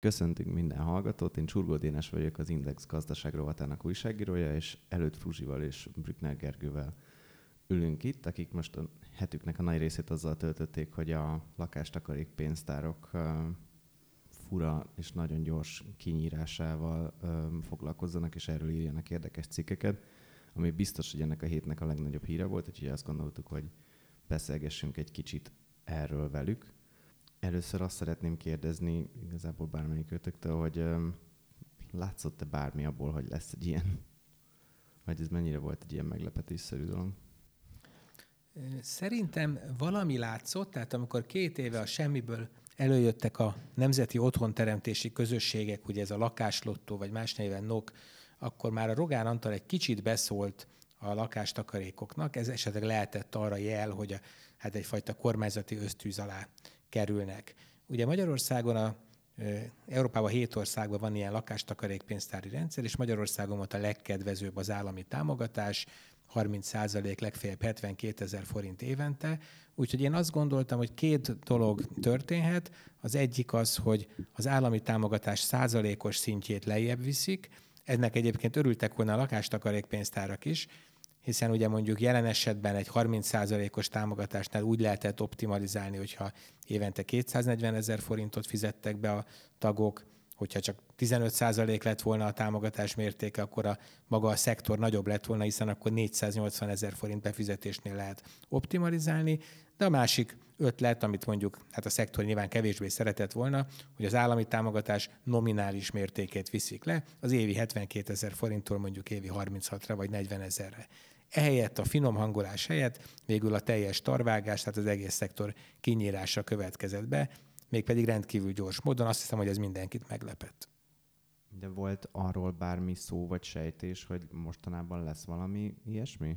Köszöntünk minden hallgatót, én Csurgó Dénes vagyok, az Index gazdaság rovatának újságírója, és előtt Fruzsival és Brückner Gergővel ülünk itt, akik most a hetüknek a nagy részét azzal töltötték, hogy a lakástakarék pénztárok fura és nagyon gyors kinyírásával foglalkozzanak, és erről írjanak érdekes cikkeket, ami biztos, hogy ennek a hétnek a legnagyobb híre volt, úgyhogy azt gondoltuk, hogy beszélgessünk egy kicsit erről velük. Először azt szeretném kérdezni igazából bármelyik ötöktől, hogy látszott-e bármi abból, hogy lesz egy ilyen, vagy ez mennyire volt egy ilyen meglepetésszerű dolog? Szerintem valami látszott, tehát amikor két éve a semmiből előjöttek a nemzeti otthonteremtési közösségek, ugye ez a lakáslottó, vagy más néven NOK, akkor már a Rogán Antal egy kicsit beszólt a lakástakarékoknak, ez esetleg lehetett arra jel, hogy a, hát egyfajta kormányzati ösztűz alá kerülnek. Ugye Magyarországon a Európában hét országban van ilyen lakástakarékpénztári rendszer, és Magyarországon volt a legkedvezőbb az állami támogatás, 30 százalék, legfeljebb 72 ezer forint évente. Úgyhogy én azt gondoltam, hogy két dolog történhet. Az egyik az, hogy az állami támogatás százalékos szintjét lejjebb viszik, ennek egyébként örültek volna a lakástakarékpénztárak is, hiszen ugye mondjuk jelen esetben egy 30%-os támogatásnál úgy lehetett optimalizálni, hogyha évente 240 ezer forintot fizettek be a tagok, hogyha csak 15% lett volna a támogatás mértéke, akkor a maga a szektor nagyobb lett volna, hiszen akkor 480 ezer forint befizetésnél lehet optimalizálni. De a másik ötlet, amit mondjuk hát a szektor nyilván kevésbé szeretett volna, hogy az állami támogatás nominális mértékét viszik le, az évi 72 ezer forinttól mondjuk évi 36-ra vagy 40 ezerre. Ehelyett a finom hangolás helyett végül a teljes tarvágás, tehát az egész szektor kinyírása következett be, mégpedig rendkívül gyors módon. Azt hiszem, hogy ez mindenkit meglepett. De volt arról bármi szó vagy sejtés, hogy mostanában lesz valami ilyesmi?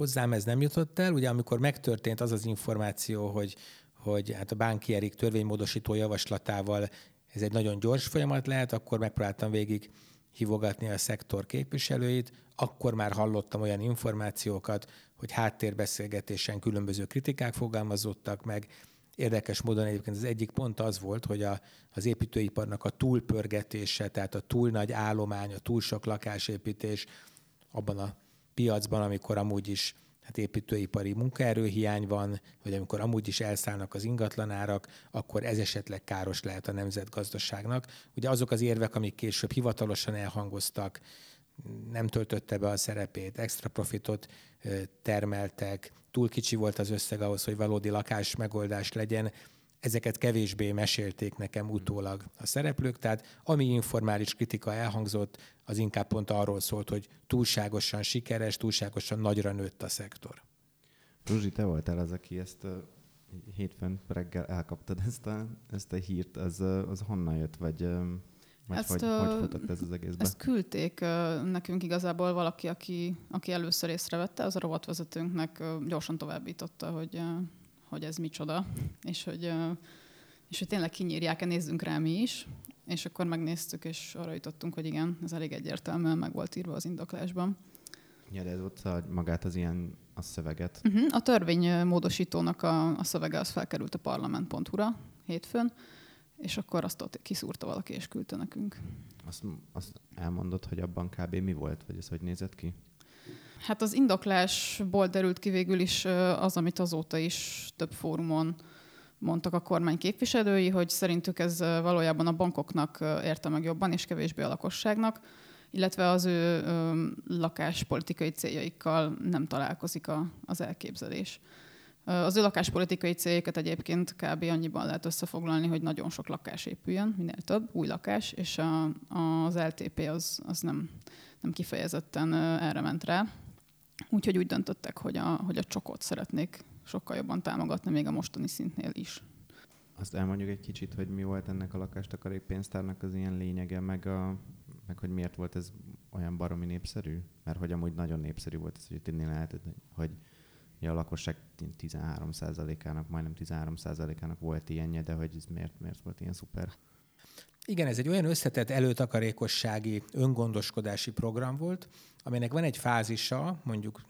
Hozzám ez nem jutott el. Ugye amikor megtörtént az az információ, hogy, hogy hát a Bánki Erik törvénymódosító javaslatával ez egy nagyon gyors folyamat lehet, akkor megpróbáltam végig hívogatni a szektor képviselőit, akkor már hallottam olyan információkat, hogy háttérbeszélgetésen különböző kritikák fogalmazottak meg. Érdekes módon egyébként az egyik pont az volt, hogy a, az építőiparnak a túlpörgetése, tehát a túl nagy állomány, a túl sok lakásépítés abban a piacban, amikor amúgy is hát építőipari munkaerőhiány van, vagy amikor amúgy is elszállnak az ingatlanárak, akkor ez esetleg káros lehet a nemzetgazdaságnak. Ugye azok az érvek, amik később hivatalosan elhangoztak, nem töltötte be a szerepét, extra profitot termeltek, túl kicsi volt az összeg ahhoz, hogy valódi lakás megoldás legyen, ezeket kevésbé mesélték nekem utólag a szereplők, tehát ami informális kritika elhangzott, az inkább pont arról szólt, hogy túlságosan sikeres, túlságosan nagyra nőtt a szektor. Ruzsi, te voltál az, aki ezt hétfőn reggel elkaptad ezt a, ezt a hírt, az, az honnan jött, vagy, vagy ezt, hogy, hogy futott ez az egészben? Ezt küldték nekünk igazából valaki, aki, aki először észrevette, az a rovatvezetőnknek gyorsan továbbította, hogy hogy ez micsoda, és hogy, és hogy tényleg kinyírják-e, nézzünk rá mi is. És akkor megnéztük, és arra jutottunk, hogy igen, ez elég egyértelműen meg volt írva az indoklásban. Ja, de ez ott magát az ilyen a szöveget. Uh-huh. A törvény módosítónak a, a szövege az felkerült a parlament.hu-ra hétfőn, és akkor azt ott kiszúrta valaki, és küldte nekünk. Azt, azt elmondott, hogy abban kb. mi volt, vagy ez hogy nézett ki? Hát az indoklásból derült ki végül is az, amit azóta is több fórumon mondtak a kormány képviselői, hogy szerintük ez valójában a bankoknak érte meg jobban, és kevésbé a lakosságnak, illetve az ő lakáspolitikai céljaikkal nem találkozik a, az elképzelés. Az ő lakáspolitikai céljukat egyébként kb. annyiban lehet összefoglalni, hogy nagyon sok lakás épüljön, minél több, új lakás, és a, az LTP az, az nem, nem kifejezetten erre ment rá. Úgyhogy úgy döntöttek, hogy a, hogy a csokot szeretnék sokkal jobban támogatni, még a mostani szintnél is. Azt elmondjuk egy kicsit, hogy mi volt ennek a lakástakarék pénztárnak az ilyen lényege, meg, a, meg hogy miért volt ez olyan baromi népszerű? Mert hogy amúgy nagyon népszerű volt ez, hogy tudni lehetett, hogy a lakosság 13%-ának, majdnem 13%-ának volt ilyenje, de hogy ez miért, miért volt ilyen szuper? Igen, ez egy olyan összetett előtakarékossági öngondoskodási program volt, aminek van egy fázisa, mondjuk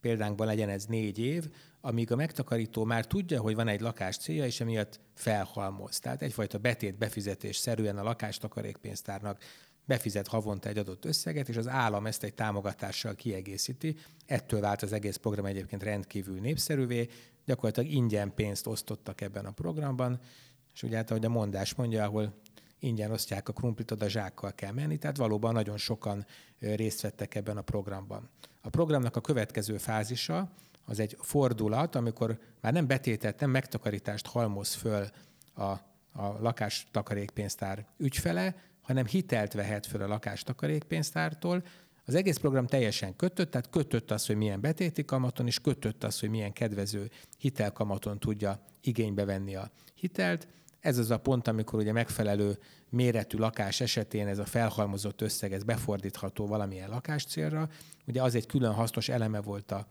példánkban legyen ez négy év, amíg a megtakarító már tudja, hogy van egy lakás célja, és emiatt felhalmoz. Tehát egyfajta betét befizetés szerűen a lakástakarékpénztárnak befizet havonta egy adott összeget, és az állam ezt egy támogatással kiegészíti. Ettől vált az egész program egyébként rendkívül népszerűvé, gyakorlatilag ingyen pénzt osztottak ebben a programban, és ugye hát, ahogy a mondás mondja, ahol ingyen osztják a krumplit, oda zsákkal kell menni, tehát valóban nagyon sokan részt vettek ebben a programban. A programnak a következő fázisa az egy fordulat, amikor már nem betétet, nem megtakarítást halmoz föl a, a lakástakarékpénztár ügyfele, hanem hitelt vehet föl a lakástakarékpénztártól. Az egész program teljesen kötött, tehát kötött az, hogy milyen betéti kamaton, és kötött az, hogy milyen kedvező hitelkamaton tudja igénybe venni a hitelt. Ez az a pont, amikor ugye megfelelő méretű lakás esetén ez a felhalmozott összeg ez befordítható valamilyen lakáscélra. Ugye az egy külön hasznos eleme volt a,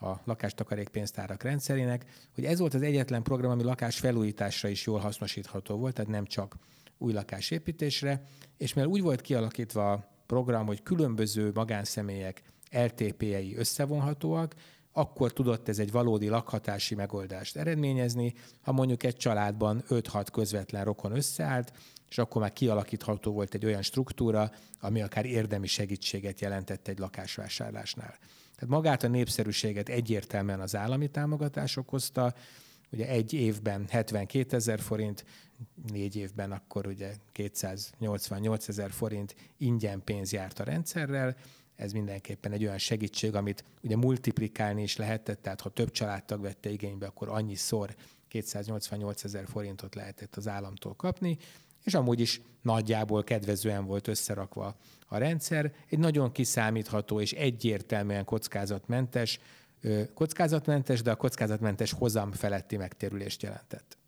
a lakástakarékpénztárak rendszerének, hogy ez volt az egyetlen program, ami lakás felújításra is jól hasznosítható volt, tehát nem csak új lakásépítésre, és mivel úgy volt kialakítva a program, hogy különböző magánszemélyek LTP-jei összevonhatóak, akkor tudott ez egy valódi lakhatási megoldást eredményezni, ha mondjuk egy családban 5-6 közvetlen rokon összeállt, és akkor már kialakítható volt egy olyan struktúra, ami akár érdemi segítséget jelentett egy lakásvásárlásnál. Tehát magát a népszerűséget egyértelműen az állami támogatás okozta, ugye egy évben 72 ezer forint, négy évben akkor ugye 288 ezer forint ingyen pénz járt a rendszerrel, ez mindenképpen egy olyan segítség, amit ugye multiplikálni is lehetett, tehát ha több családtag vette igénybe, akkor annyiszor 288 ezer forintot lehetett az államtól kapni, és amúgy is nagyjából kedvezően volt összerakva a rendszer. Egy nagyon kiszámítható és egyértelműen kockázatmentes, kockázatmentes, de a kockázatmentes hozam feletti megtérülést jelentett.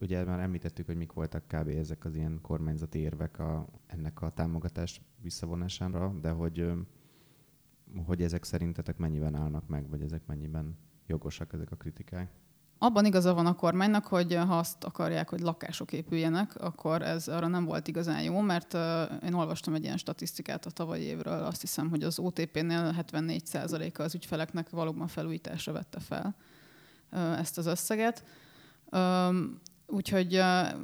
Ugye már említettük, hogy mik voltak kb. ezek az ilyen kormányzati érvek a, ennek a támogatás visszavonására, de hogy, hogy ezek szerintetek mennyiben állnak meg, vagy ezek mennyiben jogosak ezek a kritikák? Abban igaza van a kormánynak, hogy ha azt akarják, hogy lakások épüljenek, akkor ez arra nem volt igazán jó, mert én olvastam egy ilyen statisztikát a tavalyi évről, azt hiszem, hogy az OTP-nél 74%-a az ügyfeleknek valóban felújításra vette fel ezt az összeget. Úgyhogy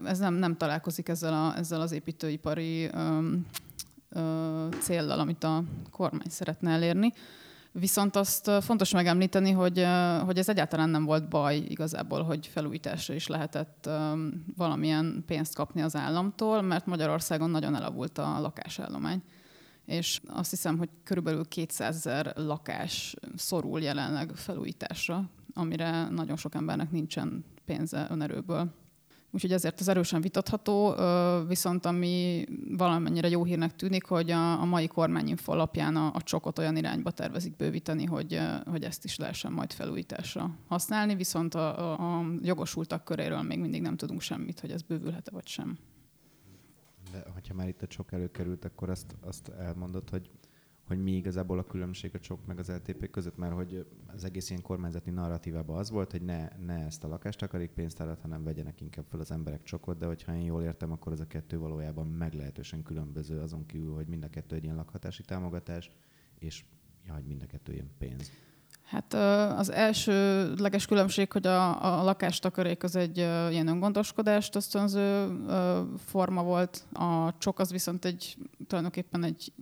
ez nem, nem találkozik ezzel, a, ezzel az építőipari céllal, amit a kormány szeretne elérni. Viszont azt fontos megemlíteni, hogy, hogy ez egyáltalán nem volt baj igazából, hogy felújításra is lehetett valamilyen pénzt kapni az államtól, mert Magyarországon nagyon elavult a lakásállomány. És azt hiszem, hogy körülbelül 200 ezer lakás szorul jelenleg felújításra, amire nagyon sok embernek nincsen pénze önerőből. Úgyhogy ezért az erősen vitatható, viszont ami valamennyire jó hírnek tűnik, hogy a, a mai kormányinfo alapján a, a csokot olyan irányba tervezik bővíteni, hogy, hogy ezt is lehessen majd felújításra használni, viszont a, a, a jogosultak köréről még mindig nem tudunk semmit, hogy ez bővülhet-e vagy sem. De hogyha már itt a csok előkerült, akkor azt, azt elmondod, hogy hogy mi igazából a különbség a csok meg az LTP között, mert hogy az egész ilyen kormányzati narratívában az volt, hogy ne, ne ezt a lakástakarék pénztárat, hanem vegyenek inkább fel az emberek csokot, de hogyha én jól értem, akkor ez a kettő valójában meglehetősen különböző azon kívül, hogy mind a kettő egy ilyen lakhatási támogatás, és ja, hogy mind a kettő ilyen pénz. Hát az elsőleges különbség, hogy a, a lakástakarék az egy ilyen öngondoskodást ösztönző forma volt, a csok az viszont egy tulajdonképpen egy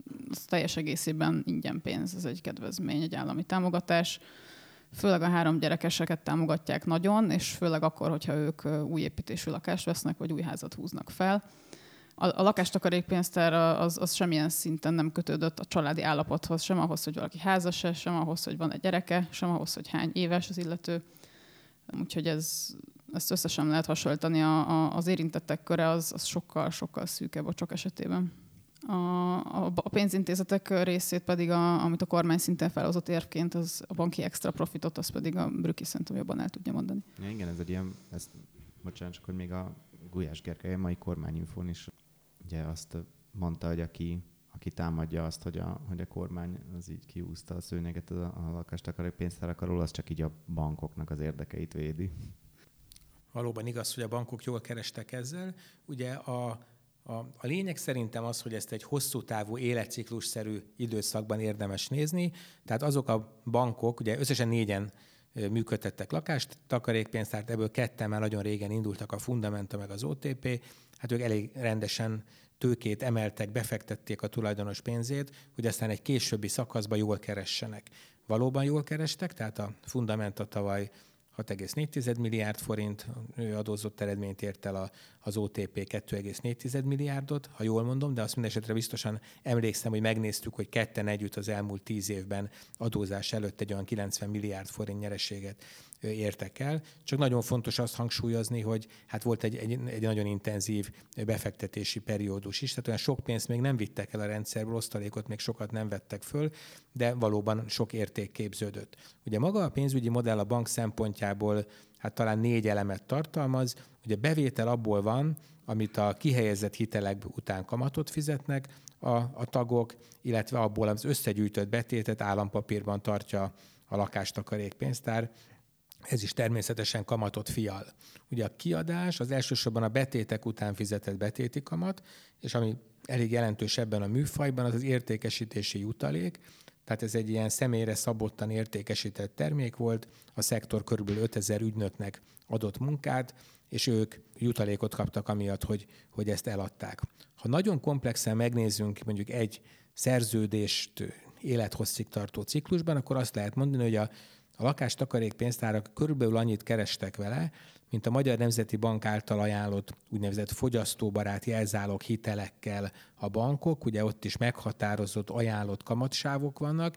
teljes egészében ingyen pénz, ez egy kedvezmény, egy állami támogatás. Főleg a három gyerekeseket támogatják nagyon, és főleg akkor, hogyha ők új építésű lakást vesznek, vagy új házat húznak fel a, a lakástakarékpénztár az, az semmilyen szinten nem kötődött a családi állapothoz, sem ahhoz, hogy valaki házas sem ahhoz, hogy van egy gyereke, sem ahhoz, hogy hány éves az illető. Úgyhogy ez, ezt összesen lehet hasonlítani, a, a, az érintettek köre az, az sokkal, sokkal szűkebb a csak esetében. A, a, a pénzintézetek részét pedig, a, amit a kormány szinten felhozott érvként, az a banki extra profitot, az pedig a Brüki szerintem jobban el tudja mondani. Ja, igen, ez egy ilyen, ezt, bocsánat, csak hogy még a Gulyás Gergely a mai kormányinfón is ugye azt mondta, hogy aki, aki támadja azt, hogy a, hogy a kormány az így kiúzta a szőnyeget a, a lakástakarék pénztárak alól, az csak így a bankoknak az érdekeit védi. Valóban igaz, hogy a bankok jól kerestek ezzel. Ugye a A, a lényeg szerintem az, hogy ezt egy hosszú távú életciklusszerű időszakban érdemes nézni. Tehát azok a bankok, ugye összesen négyen működtettek lakást, takarékpénztárt, ebből ketten már nagyon régen indultak a Fundamenta meg az OTP, hát ők elég rendesen tőkét emeltek, befektették a tulajdonos pénzét, hogy aztán egy későbbi szakaszban jól keressenek. Valóban jól kerestek, tehát a Fundamenta tavaly 6,4 milliárd forint adózott eredményt ért el az OTP 2,4 milliárdot, ha jól mondom, de azt mindesetre biztosan emlékszem, hogy megnéztük, hogy ketten együtt az elmúlt tíz évben adózás előtt egy olyan 90 milliárd forint nyereséget értek el. Csak nagyon fontos azt hangsúlyozni, hogy hát volt egy, egy, egy nagyon intenzív befektetési periódus is, tehát olyan sok pénzt még nem vittek el a rendszerből, osztalékot még sokat nem vettek föl, de valóban sok érték képződött. Ugye maga a pénzügyi modell a bank szempontjából hát talán négy elemet tartalmaz. Ugye bevétel abból van, amit a kihelyezett hitelek után kamatot fizetnek a, a tagok, illetve abból az összegyűjtött betétet állampapírban tartja a lakástakarékpénztár, ez is természetesen kamatot fial. Ugye a kiadás az elsősorban a betétek után fizetett betéti kamat, és ami elég jelentős ebben a műfajban, az az értékesítési jutalék, tehát ez egy ilyen személyre szabottan értékesített termék volt, a szektor körülbelül 5000 ügynöknek adott munkát, és ők jutalékot kaptak amiatt, hogy, hogy ezt eladták. Ha nagyon komplexen megnézzünk mondjuk egy szerződést élethosszig tartó ciklusban, akkor azt lehet mondani, hogy a a lakástakarékpénztárak körülbelül annyit kerestek vele, mint a Magyar Nemzeti Bank által ajánlott úgynevezett fogyasztóbarát jelzálog hitelekkel a bankok, ugye ott is meghatározott ajánlott kamatsávok vannak,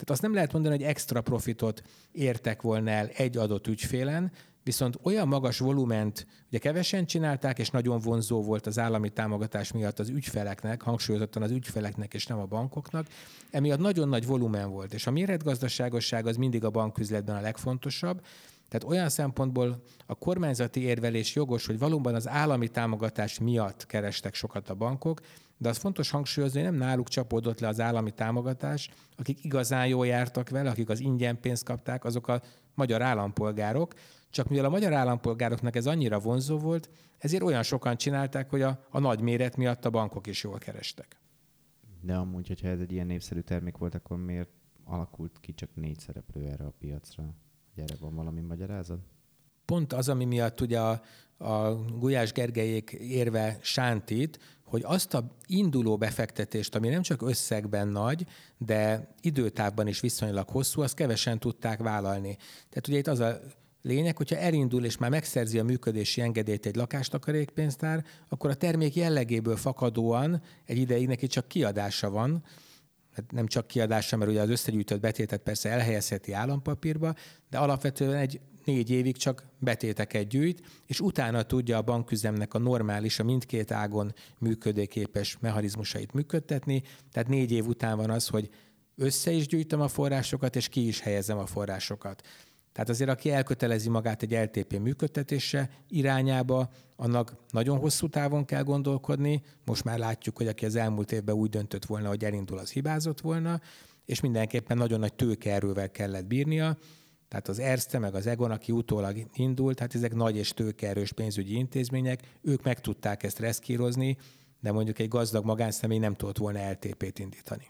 tehát azt nem lehet mondani, hogy extra profitot értek volna el egy adott ügyfélen, viszont olyan magas volument, ugye kevesen csinálták, és nagyon vonzó volt az állami támogatás miatt az ügyfeleknek, hangsúlyozottan az ügyfeleknek és nem a bankoknak, emiatt nagyon nagy volumen volt, és a méretgazdaságosság az mindig a banküzletben a legfontosabb, tehát olyan szempontból a kormányzati érvelés jogos, hogy valóban az állami támogatás miatt kerestek sokat a bankok, de az fontos hangsúlyozni, hogy nem náluk csapódott le az állami támogatás, akik igazán jól jártak vele, akik az ingyen pénzt kapták, azok a magyar állampolgárok, csak mivel a magyar állampolgároknak ez annyira vonzó volt, ezért olyan sokan csinálták, hogy a, a nagy méret miatt a bankok is jól kerestek. De amúgy, hogyha ez egy ilyen népszerű termék volt, akkor miért alakult ki csak négy szereplő erre a piacra? Erre van valami magyarázat? Pont az, ami miatt ugye a, a Gulyás Gergelyék érve sántít, hogy azt a induló befektetést, ami nem csak összegben nagy, de időtávban is viszonylag hosszú, azt kevesen tudták vállalni. Tehát ugye itt az a lényeg, hogyha elindul és már megszerzi a működési engedélyt egy lakástakarékpénztár, akkor a termék jellegéből fakadóan egy ideig neki csak kiadása van, nem csak kiadása, mert ugye az összegyűjtött betétet persze elhelyezheti állampapírba, de alapvetően egy négy évig csak betéteket gyűjt, és utána tudja a banküzemnek a normális, a mindkét ágon működőképes mechanizmusait működtetni. Tehát négy év után van az, hogy össze is gyűjtöm a forrásokat, és ki is helyezem a forrásokat. Tehát azért, aki elkötelezi magát egy LTP működtetése irányába, annak nagyon hosszú távon kell gondolkodni. Most már látjuk, hogy aki az elmúlt évben úgy döntött volna, hogy elindul, az hibázott volna, és mindenképpen nagyon nagy tőkeerővel kellett bírnia. Tehát az Erste meg az Egon, aki utólag indult, hát ezek nagy és tőkeerős pénzügyi intézmények, ők meg tudták ezt reszkírozni, de mondjuk egy gazdag magánszemély nem tudott volna LTP-t indítani.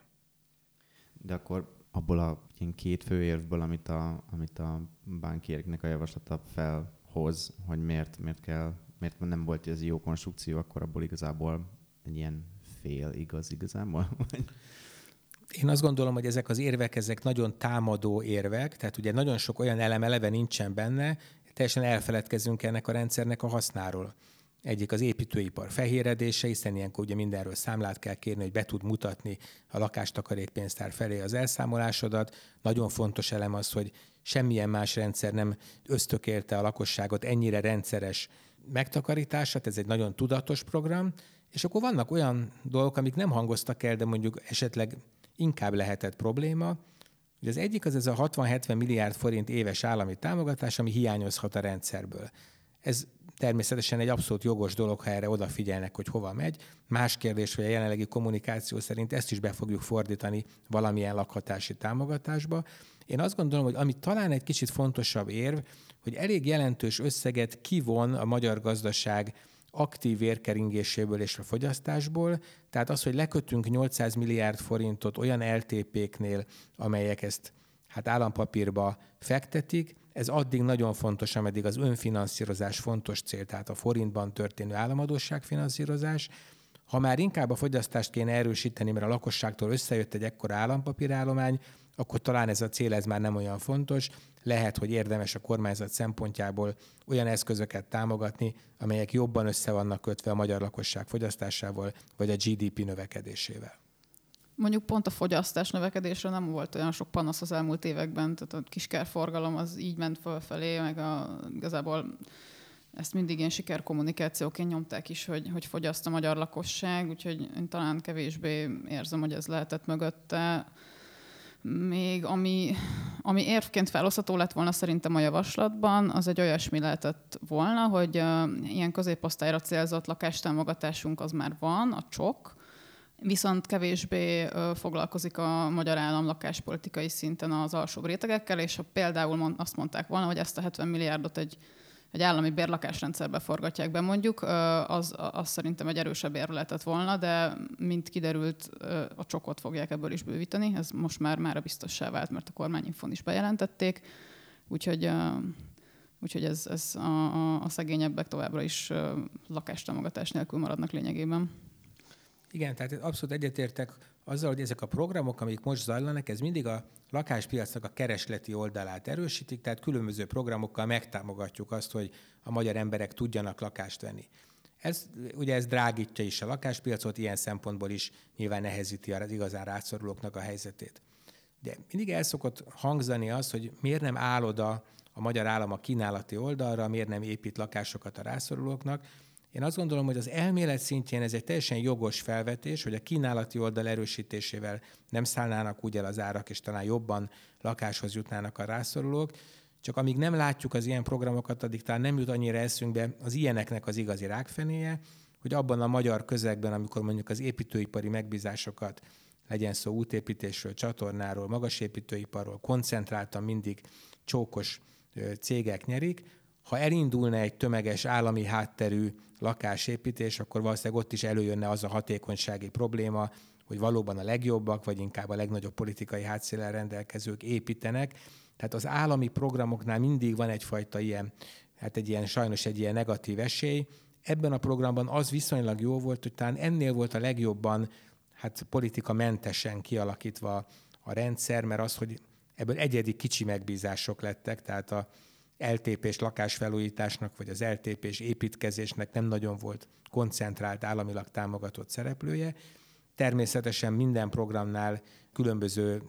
De akkor abból a ilyen két fő érvből, amit a, amit a bánkiereknek a javaslata felhoz, hogy miért, miért kell, miért nem volt ez jó konstrukció, akkor abból igazából egy ilyen fél igaz igazából? Én azt gondolom, hogy ezek az érvek, ezek nagyon támadó érvek, tehát ugye nagyon sok olyan elem eleve nincsen benne, teljesen elfeledkezünk ennek a rendszernek a hasznáról. Egyik az építőipar fehéredése, hiszen ilyenkor ugye mindenről számlát kell kérni, hogy be tud mutatni a lakástakarékpénztár felé az elszámolásodat. Nagyon fontos elem az, hogy semmilyen más rendszer nem ösztökélte a lakosságot ennyire rendszeres megtakarítását, ez egy nagyon tudatos program, és akkor vannak olyan dolgok, amik nem hangoztak el, de mondjuk esetleg inkább lehetett probléma. Ugye az egyik az ez a 60-70 milliárd forint éves állami támogatás, ami hiányozhat a rendszerből. Ez természetesen egy abszolút jogos dolog, ha erre odafigyelnek, hogy hova megy. Más kérdés, hogy a jelenlegi kommunikáció szerint ezt is be fogjuk fordítani valamilyen lakhatási támogatásba. Én azt gondolom, hogy ami talán egy kicsit fontosabb érv, hogy elég jelentős összeget kivon a magyar gazdaság aktív vérkeringéséből és a fogyasztásból. Tehát az, hogy lekötünk 800 milliárd forintot olyan LTP-knél, amelyek ezt hát állampapírba fektetik, ez addig nagyon fontos, ameddig az önfinanszírozás fontos cél, tehát a forintban történő államadóság finanszírozás. Ha már inkább a fogyasztást kéne erősíteni, mert a lakosságtól összejött egy ekkora állampapírállomány, akkor talán ez a cél ez már nem olyan fontos. Lehet, hogy érdemes a kormányzat szempontjából olyan eszközöket támogatni, amelyek jobban össze vannak kötve a magyar lakosság fogyasztásával, vagy a GDP növekedésével. Mondjuk pont a fogyasztás növekedésre nem volt olyan sok panasz az elmúlt években, tehát a kiskerforgalom az így ment fölfelé, meg a, igazából ezt mindig ilyen sikerkommunikációként nyomták is, hogy, hogy fogyaszt a magyar lakosság, úgyhogy én talán kevésbé érzem, hogy ez lehetett mögötte. Még ami, ami érvként felosztató lett volna szerintem a javaslatban, az egy olyasmi lehetett volna, hogy uh, ilyen középosztályra célzott lakástámogatásunk az már van, a csok, viszont kevésbé foglalkozik a magyar állam lakáspolitikai szinten az alsóbb rétegekkel, és ha például azt mondták volna, hogy ezt a 70 milliárdot egy egy állami bérlakásrendszerbe forgatják be mondjuk, az, az szerintem egy erősebb érve lehetett volna, de mint kiderült, a csokot fogják ebből is bővíteni. Ez most már már a biztossá vált, mert a kormányinfon is bejelentették. Úgyhogy, úgyhogy ez, ez a, a, a szegényebbek továbbra is lakástámogatás nélkül maradnak lényegében. Igen, tehát abszolút egyetértek azzal, hogy ezek a programok, amik most zajlanak, ez mindig a lakáspiacnak a keresleti oldalát erősítik, tehát különböző programokkal megtámogatjuk azt, hogy a magyar emberek tudjanak lakást venni. Ez, ugye ez drágítja is a lakáspiacot, ilyen szempontból is nyilván nehezíti az igazán rászorulóknak a helyzetét. De mindig el szokott hangzani az, hogy miért nem áll oda a magyar állam a kínálati oldalra, miért nem épít lakásokat a rászorulóknak, én azt gondolom, hogy az elmélet szintjén ez egy teljesen jogos felvetés, hogy a kínálati oldal erősítésével nem szállnának úgy el az árak, és talán jobban lakáshoz jutnának a rászorulók. Csak amíg nem látjuk az ilyen programokat, addig talán nem jut annyira eszünkbe az ilyeneknek az igazi rákfenéje, hogy abban a magyar közegben, amikor mondjuk az építőipari megbízásokat, legyen szó útépítésről, csatornáról, magasépítőiparról, koncentráltan mindig csókos cégek nyerik, ha elindulna egy tömeges állami hátterű lakásépítés, akkor valószínűleg ott is előjönne az a hatékonysági probléma, hogy valóban a legjobbak, vagy inkább a legnagyobb politikai hátszéllel rendelkezők építenek. Tehát az állami programoknál mindig van egyfajta ilyen, hát egy ilyen sajnos egy ilyen negatív esély. Ebben a programban az viszonylag jó volt, hogy talán ennél volt a legjobban hát politika mentesen kialakítva a rendszer, mert az, hogy ebből egyedi kicsi megbízások lettek, tehát a, LTP-s lakásfelújításnak, vagy az LTP-s építkezésnek nem nagyon volt koncentrált államilag támogatott szereplője. Természetesen minden programnál különböző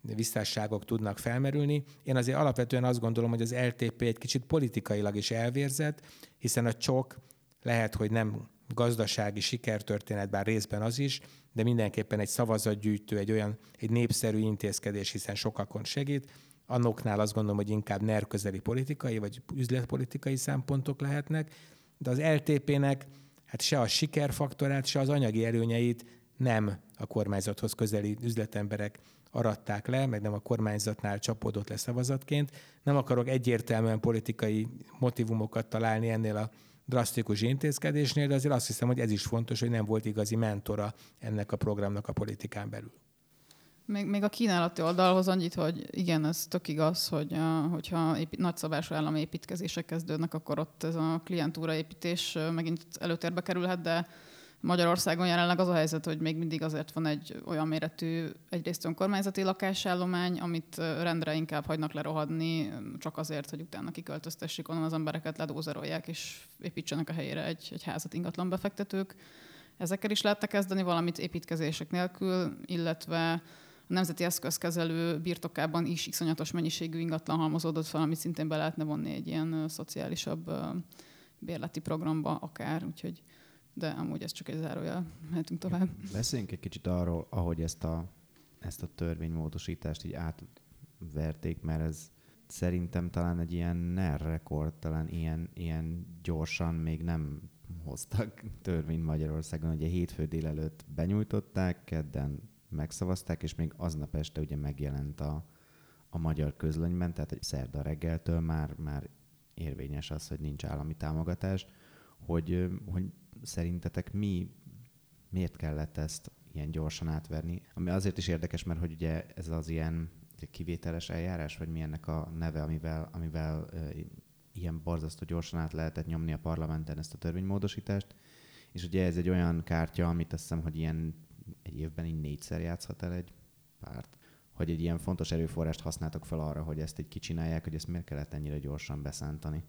visszásságok tudnak felmerülni. Én azért alapvetően azt gondolom, hogy az LTP egy kicsit politikailag is elvérzett, hiszen a csok lehet, hogy nem gazdasági sikertörténet, bár részben az is, de mindenképpen egy szavazatgyűjtő, egy olyan egy népszerű intézkedés, hiszen sokakon segít annoknál azt gondolom, hogy inkább NER közeli politikai vagy üzletpolitikai szempontok lehetnek, de az LTP-nek hát se a sikerfaktorát, se az anyagi előnyeit nem a kormányzathoz közeli üzletemberek aratták le, meg nem a kormányzatnál csapódott le szavazatként. Nem akarok egyértelműen politikai motivumokat találni ennél a drasztikus intézkedésnél, de azért azt hiszem, hogy ez is fontos, hogy nem volt igazi mentora ennek a programnak a politikán belül. Még, még a kínálati oldalhoz annyit, hogy igen, ez tök igaz, hogy uh, hogyha épít, nagyszabású állami építkezések kezdődnek, akkor ott ez a klientúra építés megint előtérbe kerülhet, de Magyarországon jelenleg az a helyzet, hogy még mindig azért van egy olyan méretű egyrészt önkormányzati lakásállomány, amit rendre inkább hagynak lerohadni, csak azért, hogy utána kiköltöztessék onnan az embereket, ledózerolják és építsenek a helyére egy, egy házat ingatlan befektetők. Ezekkel is lehetne kezdeni valamit építkezések nélkül, illetve a Nemzeti Eszközkezelő birtokában is iszonyatos mennyiségű ingatlan halmozódott fel, amit szintén be lehetne vonni egy ilyen szociálisabb bérleti programba akár, úgyhogy de amúgy ez csak egy zárójel, mehetünk tovább. Beszéljünk egy kicsit arról, ahogy ezt a, ezt a törvénymódosítást így átverték, mert ez szerintem talán egy ilyen NER rekord, talán ilyen, ilyen gyorsan még nem hoztak törvényt Magyarországon. Ugye hétfő délelőtt benyújtották, kedden megszavazták, és még aznap este ugye megjelent a, a magyar közlönyben, tehát egy szerda reggeltől már, már érvényes az, hogy nincs állami támogatás. hogy, hogy szerintetek mi, miért kellett ezt ilyen gyorsan átverni? Ami azért is érdekes, mert hogy ugye ez az ilyen kivételes eljárás, vagy mi ennek a neve, amivel, amivel ilyen borzasztó gyorsan át lehetett nyomni a parlamenten ezt a törvénymódosítást. És ugye ez egy olyan kártya, amit azt hiszem, hogy ilyen egy évben így négyszer játszhat el egy párt, hogy egy ilyen fontos erőforrást használtak fel arra, hogy ezt egy kicsinálják, hogy ezt miért kellett ennyire gyorsan beszántani.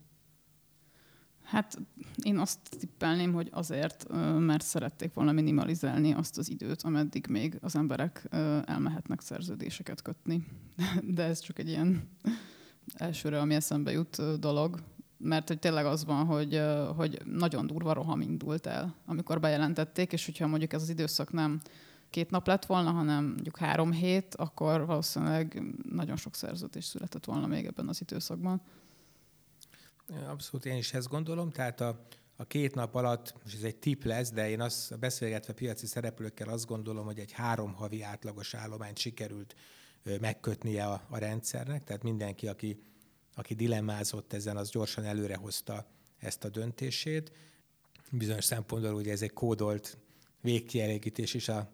Hát én azt tippelném, hogy azért, mert szerették volna minimalizálni azt az időt, ameddig még az emberek elmehetnek szerződéseket kötni. De ez csak egy ilyen elsőre, ami eszembe jut dolog, mert hogy tényleg az van, hogy, hogy nagyon durva roham indult el, amikor bejelentették, és hogyha mondjuk ez az időszak nem két nap lett volna, hanem mondjuk három hét, akkor valószínűleg nagyon sok szerződés született volna még ebben az időszakban. Abszolút én is ezt gondolom, tehát a, a két nap alatt, és ez egy tip lesz, de én azt beszélgetve piaci szereplőkkel azt gondolom, hogy egy három havi átlagos állományt sikerült megkötnie a, a rendszernek, tehát mindenki, aki, aki dilemmázott ezen, az gyorsan előrehozta ezt a döntését. Bizonyos szempontból ugye ez egy kódolt végkielégítés is a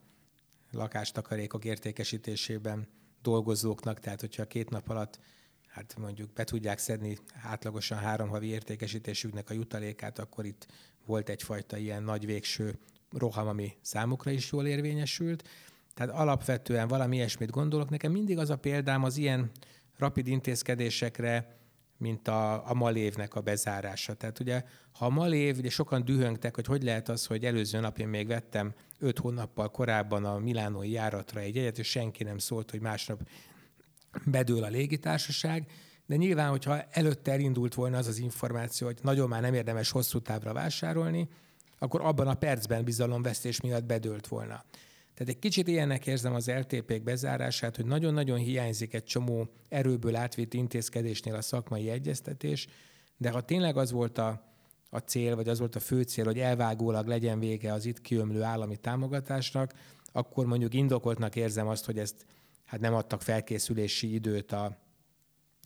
lakástakarékok értékesítésében dolgozóknak, tehát hogyha két nap alatt hát mondjuk be tudják szedni átlagosan három havi értékesítésüknek a jutalékát, akkor itt volt egyfajta ilyen nagy végső roham, ami számukra is jól érvényesült. Tehát alapvetően valami ilyesmit gondolok. Nekem mindig az a példám az ilyen rapid intézkedésekre, mint a, a malévnek a bezárása. Tehát ugye, ha a malév, ugye sokan dühöngtek, hogy hogy lehet az, hogy előző nap én még vettem öt hónappal korábban a milánói járatra egy egyet, és senki nem szólt, hogy másnap bedől a légitársaság, de nyilván, hogyha előtte elindult volna az az információ, hogy nagyon már nem érdemes hosszú távra vásárolni, akkor abban a percben bizalomvesztés miatt bedőlt volna. Tehát egy kicsit ilyennek érzem az LTP-k bezárását, hogy nagyon-nagyon hiányzik egy csomó erőből átvitt intézkedésnél a szakmai egyeztetés, de ha tényleg az volt a, a cél, vagy az volt a fő cél, hogy elvágólag legyen vége az itt kiömlő állami támogatásnak, akkor mondjuk indokoltnak érzem azt, hogy ezt hát nem adtak felkészülési időt a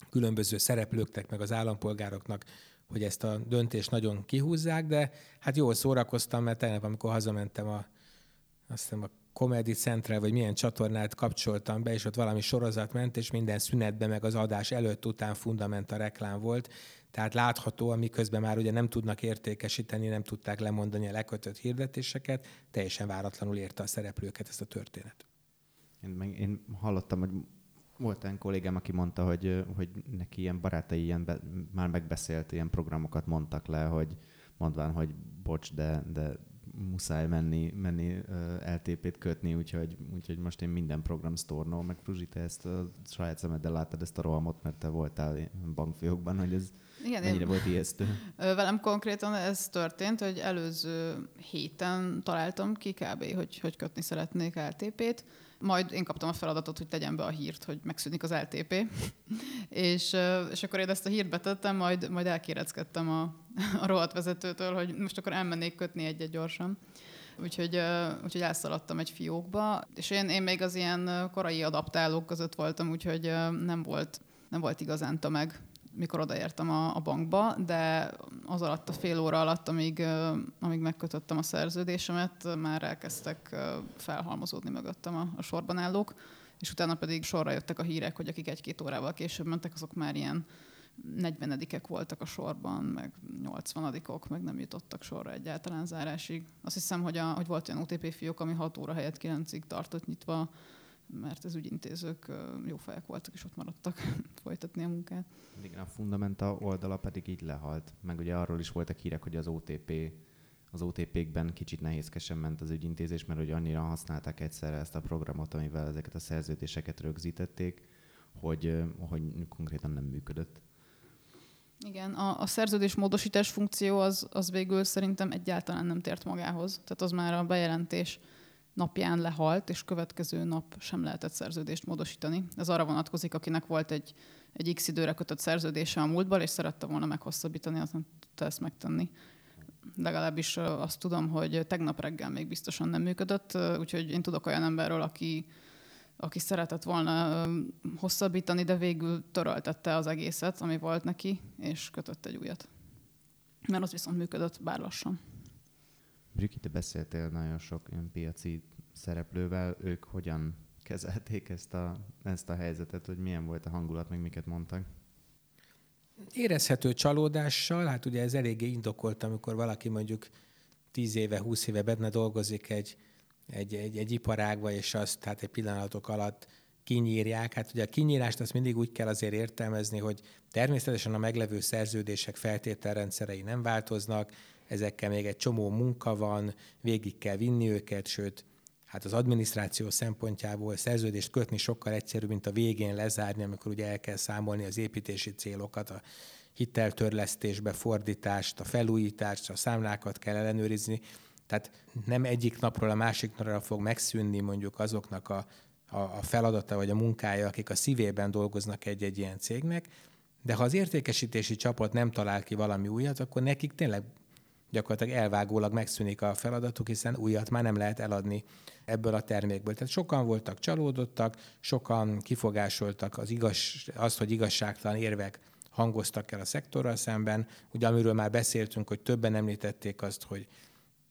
különböző szereplőknek, meg az állampolgároknak, hogy ezt a döntést nagyon kihúzzák, de hát jól szórakoztam, mert tegnap, amikor hazamentem a, azt hiszem a Comedy Central, vagy milyen csatornát kapcsoltam be, és ott valami sorozat ment, és minden szünetben, meg az adás előtt, után fundamenta reklám volt. Tehát látható, miközben már ugye nem tudnak értékesíteni, nem tudták lemondani a lekötött hirdetéseket, teljesen váratlanul érte a szereplőket ezt a történet. Én, meg, én hallottam, hogy volt egy kollégám, aki mondta, hogy, hogy neki ilyen barátai ilyen be, már megbeszélt ilyen programokat mondtak le, hogy mondván, hogy bocs, de, de muszáj menni, menni LTP-t kötni, úgyhogy, úgyhogy most én minden program sztornó, meg Fruzsi, te ezt a saját szemeddel láttad ezt a rohamot, mert te voltál bankfiókban, hogy ez igen, mennyire én... volt ijesztő. Velem konkrétan ez történt, hogy előző héten találtam ki kb. hogy, hogy kötni szeretnék LTP-t, majd én kaptam a feladatot, hogy tegyem be a hírt, hogy megszűnik az LTP. és, és akkor én ezt a hírt betettem, majd, majd elkéreckedtem a, a rohadt vezetőtől, hogy most akkor elmennék kötni egyet gyorsan. Úgyhogy, úgyhogy elszaladtam egy fiókba, és én, én még az ilyen korai adaptálók között voltam, úgyhogy nem volt, nem volt igazán tömeg mikor odaértem a, a bankba, de az alatt a fél óra alatt, amíg, amíg megkötöttem a szerződésemet, már elkezdtek felhalmozódni mögöttem a, a sorban állók, és utána pedig sorra jöttek a hírek, hogy akik egy-két órával később mentek, azok már ilyen 40 voltak a sorban, meg 80-ok, meg nem jutottak sorra egyáltalán zárásig. Azt hiszem, hogy, a, hogy volt olyan OTP fiók, ami 6 óra helyett 9-ig tartott nyitva, mert az ügyintézők jó fejek voltak, és ott maradtak folytatni a munkát. Igen, a Fundamenta oldala pedig így lehalt. Meg ugye arról is voltak hírek, hogy az OTP az OTP-kben kicsit nehézkesen ment az ügyintézés, mert hogy annyira használták egyszerre ezt a programot, amivel ezeket a szerződéseket rögzítették, hogy, hogy konkrétan nem működött. Igen, a, a szerződés módosítás funkció az, az végül szerintem egyáltalán nem tért magához. Tehát az már a bejelentés napján lehalt, és következő nap sem lehetett szerződést módosítani. Ez arra vonatkozik, akinek volt egy, egy x időre kötött szerződése a múltban, és szerette volna meghosszabbítani, az nem tudta ezt megtenni. Legalábbis azt tudom, hogy tegnap reggel még biztosan nem működött, úgyhogy én tudok olyan emberről, aki, aki szeretett volna hosszabbítani, de végül töröltette az egészet, ami volt neki, és kötött egy újat. mert az viszont működött bár lassan. Briki, te beszéltél nagyon sok ilyen piaci szereplővel, ők hogyan kezelték ezt a, ezt a helyzetet, hogy milyen volt a hangulat, meg miket mondtak? Érezhető csalódással, hát ugye ez eléggé indokolt, amikor valaki mondjuk 10 éve, 20 éve benne dolgozik egy, egy, egy, egy iparágba, és azt hát egy pillanatok alatt kinyírják. Hát ugye a kinyírást azt mindig úgy kell azért értelmezni, hogy természetesen a meglevő szerződések feltételrendszerei nem változnak, ezekkel még egy csomó munka van, végig kell vinni őket, sőt, hát az adminisztráció szempontjából szerződést kötni sokkal egyszerűbb, mint a végén lezárni, amikor ugye el kell számolni az építési célokat, a hiteltörlesztésbe fordítást, a felújítást, a számlákat kell ellenőrizni. Tehát nem egyik napról a másik napra fog megszűnni mondjuk azoknak a, a, a feladata vagy a munkája, akik a szívében dolgoznak egy-egy ilyen cégnek, de ha az értékesítési csapat nem talál ki valami újat, akkor nekik tényleg gyakorlatilag elvágólag megszűnik a feladatuk, hiszen újat már nem lehet eladni ebből a termékből. Tehát sokan voltak csalódottak, sokan kifogásoltak az igaz, azt, hogy igazságtalan érvek hangoztak el a szektorral szemben. Ugye amiről már beszéltünk, hogy többen említették azt, hogy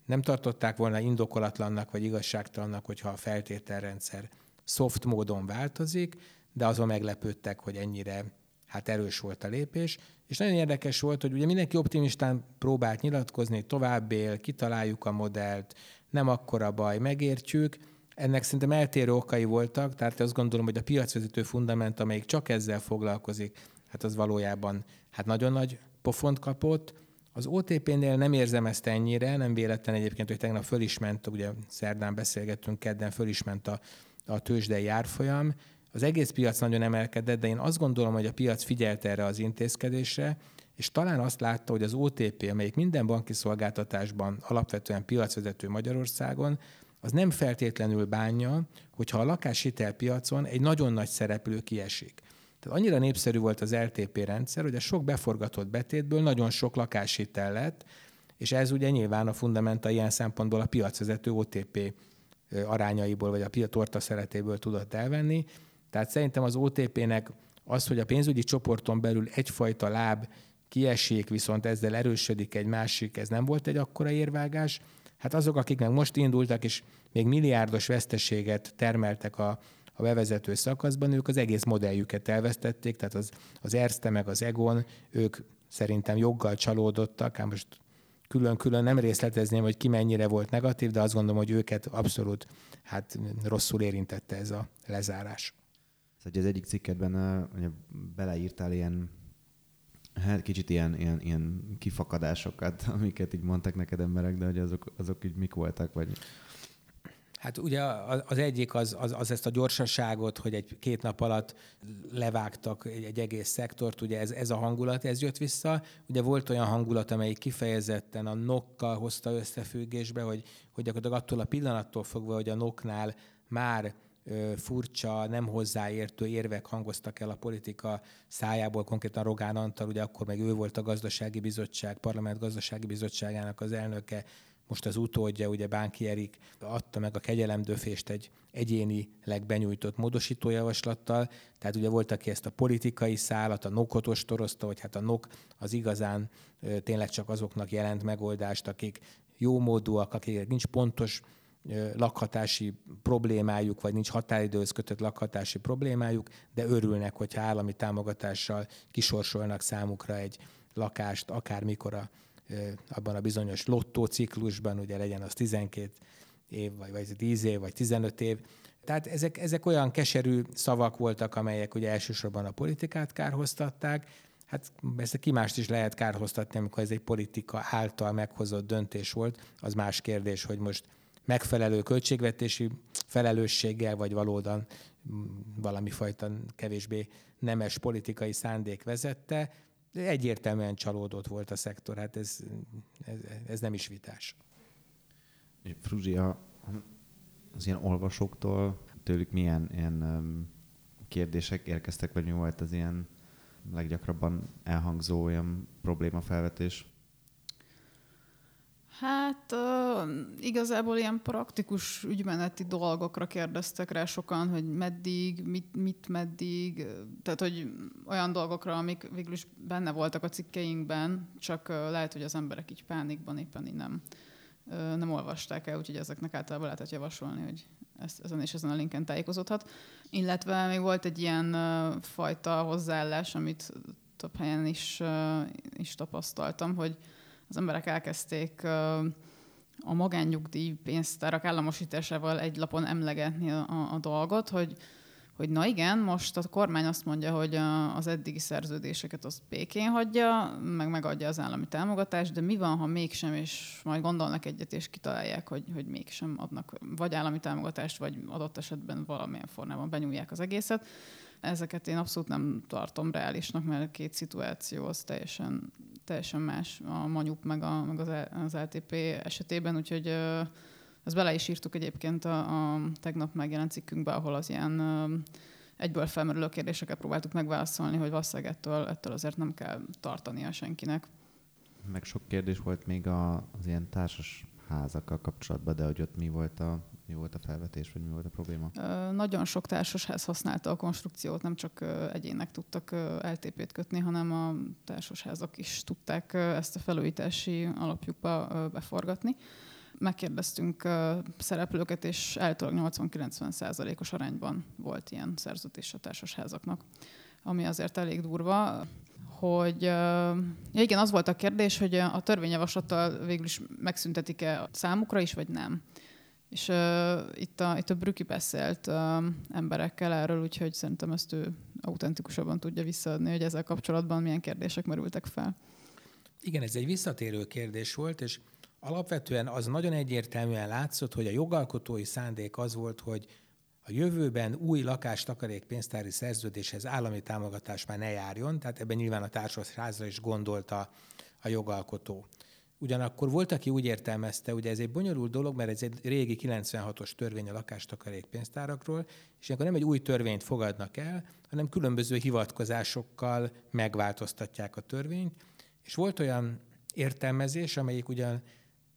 nem tartották volna indokolatlannak vagy igazságtalannak, hogyha a feltételrendszer soft módon változik, de azon meglepődtek, hogy ennyire hát erős volt a lépés, és nagyon érdekes volt, hogy ugye mindenki optimistán próbált nyilatkozni, tovább él, kitaláljuk a modellt, nem akkora baj, megértjük. Ennek szerintem eltérő okai voltak, tehát azt gondolom, hogy a piacvezető fundament, amelyik csak ezzel foglalkozik, hát az valójában hát nagyon nagy pofont kapott. Az OTP-nél nem érzem ezt ennyire, nem véletlen egyébként, hogy tegnap föl is ment, ugye szerdán beszélgettünk, kedden föl is ment a, a tőzsdei árfolyam, az egész piac nagyon emelkedett, de én azt gondolom, hogy a piac figyelt erre az intézkedésre, és talán azt látta, hogy az OTP, amelyik minden banki szolgáltatásban alapvetően piacvezető Magyarországon, az nem feltétlenül bánja, hogyha a lakáshitelpiacon egy nagyon nagy szereplő kiesik. Tehát annyira népszerű volt az LTP rendszer, hogy a sok beforgatott betétből nagyon sok lakáshitel lett, és ez ugye nyilván a fundamenta ilyen szempontból a piacvezető OTP arányaiból, vagy a torta szeretéből tudott elvenni, tehát szerintem az OTP-nek az, hogy a pénzügyi csoporton belül egyfajta láb kiesik, viszont ezzel erősödik egy másik, ez nem volt egy akkora érvágás. Hát azok, akik meg most indultak, és még milliárdos veszteséget termeltek a, a bevezető szakaszban, ők az egész modelljüket elvesztették, tehát az, az Erste meg az Egon, ők szerintem joggal csalódottak, hát most külön-külön nem részletezném, hogy ki mennyire volt negatív, de azt gondolom, hogy őket abszolút hát rosszul érintette ez a lezárás hogy az egyik cikkedben ugye, beleírtál ilyen hát kicsit ilyen, ilyen, ilyen kifakadásokat, amiket így mondtak neked emberek, de hogy azok, azok így mik voltak, vagy... Hát ugye az egyik az, az, az ezt a gyorsaságot, hogy egy két nap alatt levágtak egy, egy egész szektort, ugye ez, ez a hangulat, ez jött vissza. Ugye volt olyan hangulat, amelyik kifejezetten a nokkal hozta összefüggésbe, hogy, hogy gyakorlatilag attól a pillanattól fogva, hogy a noknál már furcsa, nem hozzáértő érvek hangoztak el a politika szájából, konkrétan Rogán Antal, ugye akkor meg ő volt a gazdasági bizottság, parlament gazdasági bizottságának az elnöke, most az utódja, ugye Bánki Erik adta meg a kegyelemdöfést egy egyénileg benyújtott módosítójavaslattal, tehát ugye volt, aki ezt a politikai szálat, a nokot ostorozta, hogy hát a nok az igazán tényleg csak azoknak jelent megoldást, akik jó módúak, akik nincs pontos lakhatási problémájuk, vagy nincs határidőhöz kötött lakhatási problémájuk, de örülnek, hogyha állami támogatással kisorsolnak számukra egy lakást, akármikor a, abban a bizonyos lottóciklusban, ugye legyen az 12 év, vagy, vagy 10 év, vagy 15 év. Tehát ezek, ezek olyan keserű szavak voltak, amelyek ugye elsősorban a politikát kárhoztatták, Hát ezt ki mást is lehet kárhoztatni, amikor ez egy politika által meghozott döntés volt. Az más kérdés, hogy most megfelelő költségvetési felelősséggel, vagy valódan valami fajta kevésbé nemes politikai szándék vezette, egyértelműen csalódott volt a szektor, hát ez, ez, ez nem is vitás. Fruzsia, az ilyen olvasóktól tőlük milyen ilyen kérdések érkeztek, vagy mi volt az ilyen leggyakrabban elhangzó olyan problémafelvetés? Hát uh, igazából ilyen praktikus ügymeneti dolgokra kérdeztek rá sokan, hogy meddig, mit, mit meddig, tehát hogy olyan dolgokra, amik végül is benne voltak a cikkeinkben, csak uh, lehet, hogy az emberek így pánikban éppen így nem, uh, nem olvasták el, úgyhogy ezeknek általában lehetett javasolni, hogy ezt, ezen és ezen a linken tájékozódhat. Illetve még volt egy ilyen uh, fajta hozzáállás, amit több helyen is, uh, is tapasztaltam, hogy az emberek elkezdték a magánnyugdíj pénztárak államosításával egy lapon emlegetni a, a dolgot, hogy, hogy na igen, most a kormány azt mondja, hogy az eddigi szerződéseket az békén hagyja, meg megadja az állami támogatást, de mi van, ha mégsem, és majd gondolnak egyet, és kitalálják, hogy, hogy mégsem adnak vagy állami támogatást, vagy adott esetben valamilyen formában benyúlják az egészet. Ezeket én abszolút nem tartom reálisnak, mert a két szituáció az teljesen teljesen más a Manyup meg, a, meg az, az LTP esetében, úgyhogy ezt bele is írtuk egyébként a, a tegnap megjelent cikkünkbe, ahol az ilyen egyből felmerülő kérdéseket próbáltuk megválaszolni, hogy valószínűleg ettől, ettől azért nem kell tartania senkinek. Meg sok kérdés volt még a, az ilyen társas házakkal kapcsolatban, de hogy ott mi volt a mi volt a felvetés, vagy mi volt a probléma? Nagyon sok társasház használta a konstrukciót, nem csak egyének tudtak LTP-t kötni, hanem a társasházak is tudták ezt a felújítási alapjukba beforgatni. Megkérdeztünk szereplőket, és általában 80-90 százalékos arányban volt ilyen szerződés a társasházaknak, ami azért elég durva hogy ja igen, az volt a kérdés, hogy a törvényjavaslattal végül is megszüntetik-e számukra is, vagy nem. És uh, itt, a, itt a Brüki beszélt uh, emberekkel erről, úgyhogy szerintem ezt ő autentikusabban tudja visszaadni, hogy ezzel kapcsolatban milyen kérdések merültek fel. Igen, ez egy visszatérő kérdés volt, és alapvetően az nagyon egyértelműen látszott, hogy a jogalkotói szándék az volt, hogy a jövőben új lakástakarékpénztári szerződéshez állami támogatás már ne járjon, tehát ebben nyilván a társasházra is gondolta a jogalkotó. Ugyanakkor volt, aki úgy értelmezte, ugye ez egy bonyolult dolog, mert ez egy régi 96-os törvény a lakástakarék pénztárakról, és akkor nem egy új törvényt fogadnak el, hanem különböző hivatkozásokkal megváltoztatják a törvényt, és volt olyan értelmezés, amelyik ugyan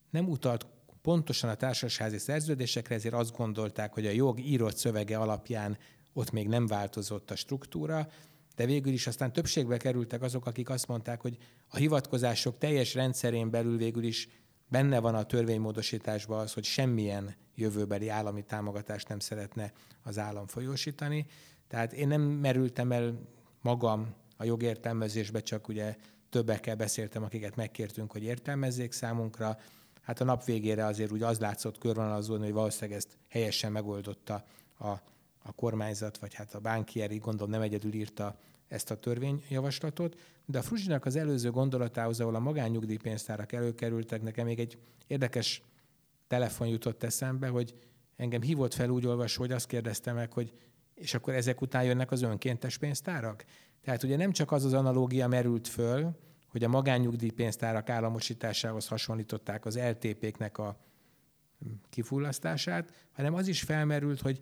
nem utalt pontosan a társasházi szerződésekre, ezért azt gondolták, hogy a jog írott szövege alapján ott még nem változott a struktúra, de végül is aztán többségbe kerültek azok, akik azt mondták, hogy a hivatkozások teljes rendszerén belül végül is benne van a törvénymódosításban az, hogy semmilyen jövőbeli állami támogatást nem szeretne az állam folyósítani. Tehát én nem merültem el magam a jogértelmezésbe, csak ugye többekkel beszéltem, akiket megkértünk, hogy értelmezzék számunkra. Hát a nap végére azért úgy az látszott körvonalazódni, hogy valószínűleg ezt helyesen megoldotta a, a kormányzat, vagy hát a bánkieri, gondolom nem egyedül írta ezt a törvényjavaslatot, de a Fruzsinak az előző gondolatához, ahol a magánnyugdíjpénztárak előkerültek, nekem még egy érdekes telefon jutott eszembe, hogy engem hívott fel úgy olvasó, hogy azt kérdezte meg, hogy és akkor ezek után jönnek az önkéntes pénztárak? Tehát ugye nem csak az az analógia merült föl, hogy a magánnyugdíjpénztárak államosításához hasonlították az LTP-knek a kifullasztását, hanem az is felmerült, hogy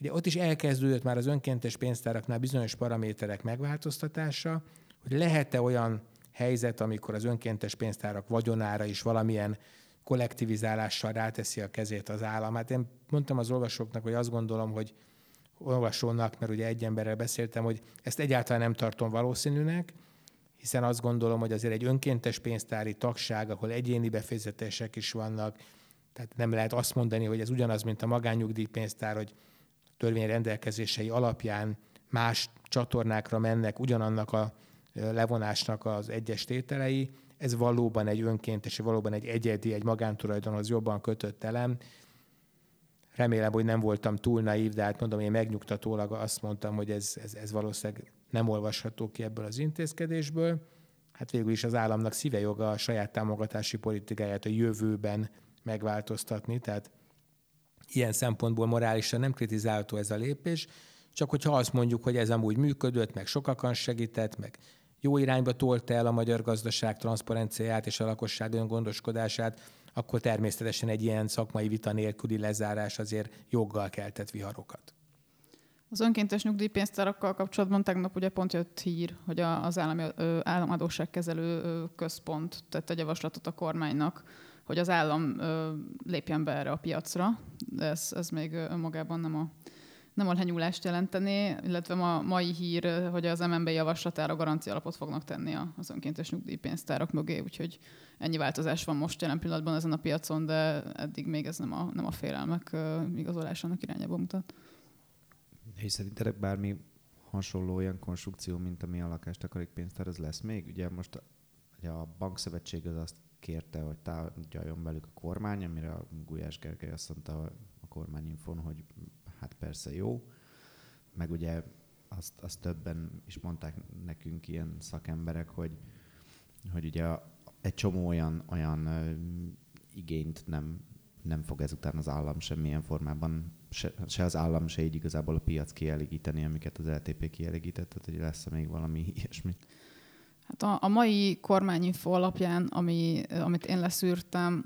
Ugye ott is elkezdődött már az önkéntes pénztáraknál bizonyos paraméterek megváltoztatása, hogy lehet-e olyan helyzet, amikor az önkéntes pénztárak vagyonára is valamilyen kollektivizálással ráteszi a kezét az állam. Hát én mondtam az olvasóknak, hogy azt gondolom, hogy olvasónak, mert ugye egy emberrel beszéltem, hogy ezt egyáltalán nem tartom valószínűnek, hiszen azt gondolom, hogy azért egy önkéntes pénztári tagság, ahol egyéni befizetések is vannak, tehát nem lehet azt mondani, hogy ez ugyanaz, mint a magányugdíjpénztár, hogy törvény rendelkezései alapján más csatornákra mennek ugyanannak a levonásnak az egyes tételei, ez valóban egy önkéntes, valóban egy egyedi, egy magántulajdonhoz jobban kötött elem. Remélem, hogy nem voltam túl naív, de hát mondom, én megnyugtatólag azt mondtam, hogy ez, ez, ez valószínűleg nem olvasható ki ebből az intézkedésből. Hát végül is az államnak szíve joga a saját támogatási politikáját a jövőben megváltoztatni, tehát ilyen szempontból morálisan nem kritizálható ez a lépés, csak hogyha azt mondjuk, hogy ez amúgy működött, meg sokakon segített, meg jó irányba tolta el a magyar gazdaság transzparenciáját és a lakosság öngondoskodását, akkor természetesen egy ilyen szakmai vita nélküli lezárás azért joggal keltett viharokat. Az önkéntes nyugdíjpénztárakkal kapcsolatban tegnap ugye pont jött hír, hogy az állami államadóságkezelő központ tett egy javaslatot a kormánynak, hogy az állam ö, lépjen be erre a piacra. Ez, ez még önmagában nem a, nem a lenyúlást jelenteni, illetve ma mai hír, hogy az MNB javaslatára garancia alapot fognak tenni az önkéntes nyugdíjpénztárak mögé, úgyhogy ennyi változás van most jelen pillanatban ezen a piacon, de eddig még ez nem a, nem a félelmek igazolásának irányába mutat. És szerintetek bármi hasonló olyan konstrukció, mint ami a lakástakarékpénztár, az lesz még? Ugye most ugye a bankszövetség az azt kérte, hogy tárgyaljon velük a kormány, amire a Gulyás Gergely azt mondta a kormányinfon, hogy hát persze jó. Meg ugye azt, azt többen is mondták nekünk ilyen szakemberek, hogy, hogy ugye egy csomó olyan, olyan igényt nem, nem fog ezután az állam semmilyen formában, se, se az állam, se így igazából a piac kielégíteni, amiket az LTP kielégített, tehát hogy lesz még valami ilyesmi. Hát a, a mai kormányinfo alapján, ami, amit én leszűrtem,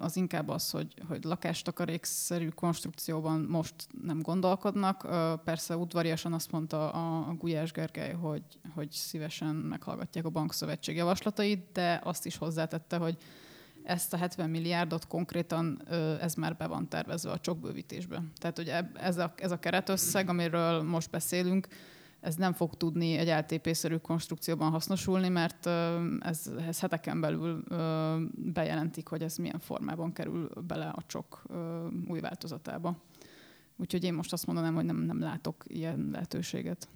az inkább az, hogy, hogy lakástakarékszerű konstrukcióban most nem gondolkodnak. Persze udvariasan azt mondta a, a Gulyás Gergely, hogy, hogy szívesen meghallgatják a bankszövetség javaslatait, de azt is hozzátette, hogy ezt a 70 milliárdot konkrétan ez már be van tervezve a csokbővítésbe. Tehát, hogy ez a, ez a keretösszeg, amiről most beszélünk, ez nem fog tudni egy LTP-szerű konstrukcióban hasznosulni, mert ez, ez heteken belül bejelentik, hogy ez milyen formában kerül bele a csok új változatába. Úgyhogy én most azt mondanám, hogy nem, nem látok ilyen lehetőséget.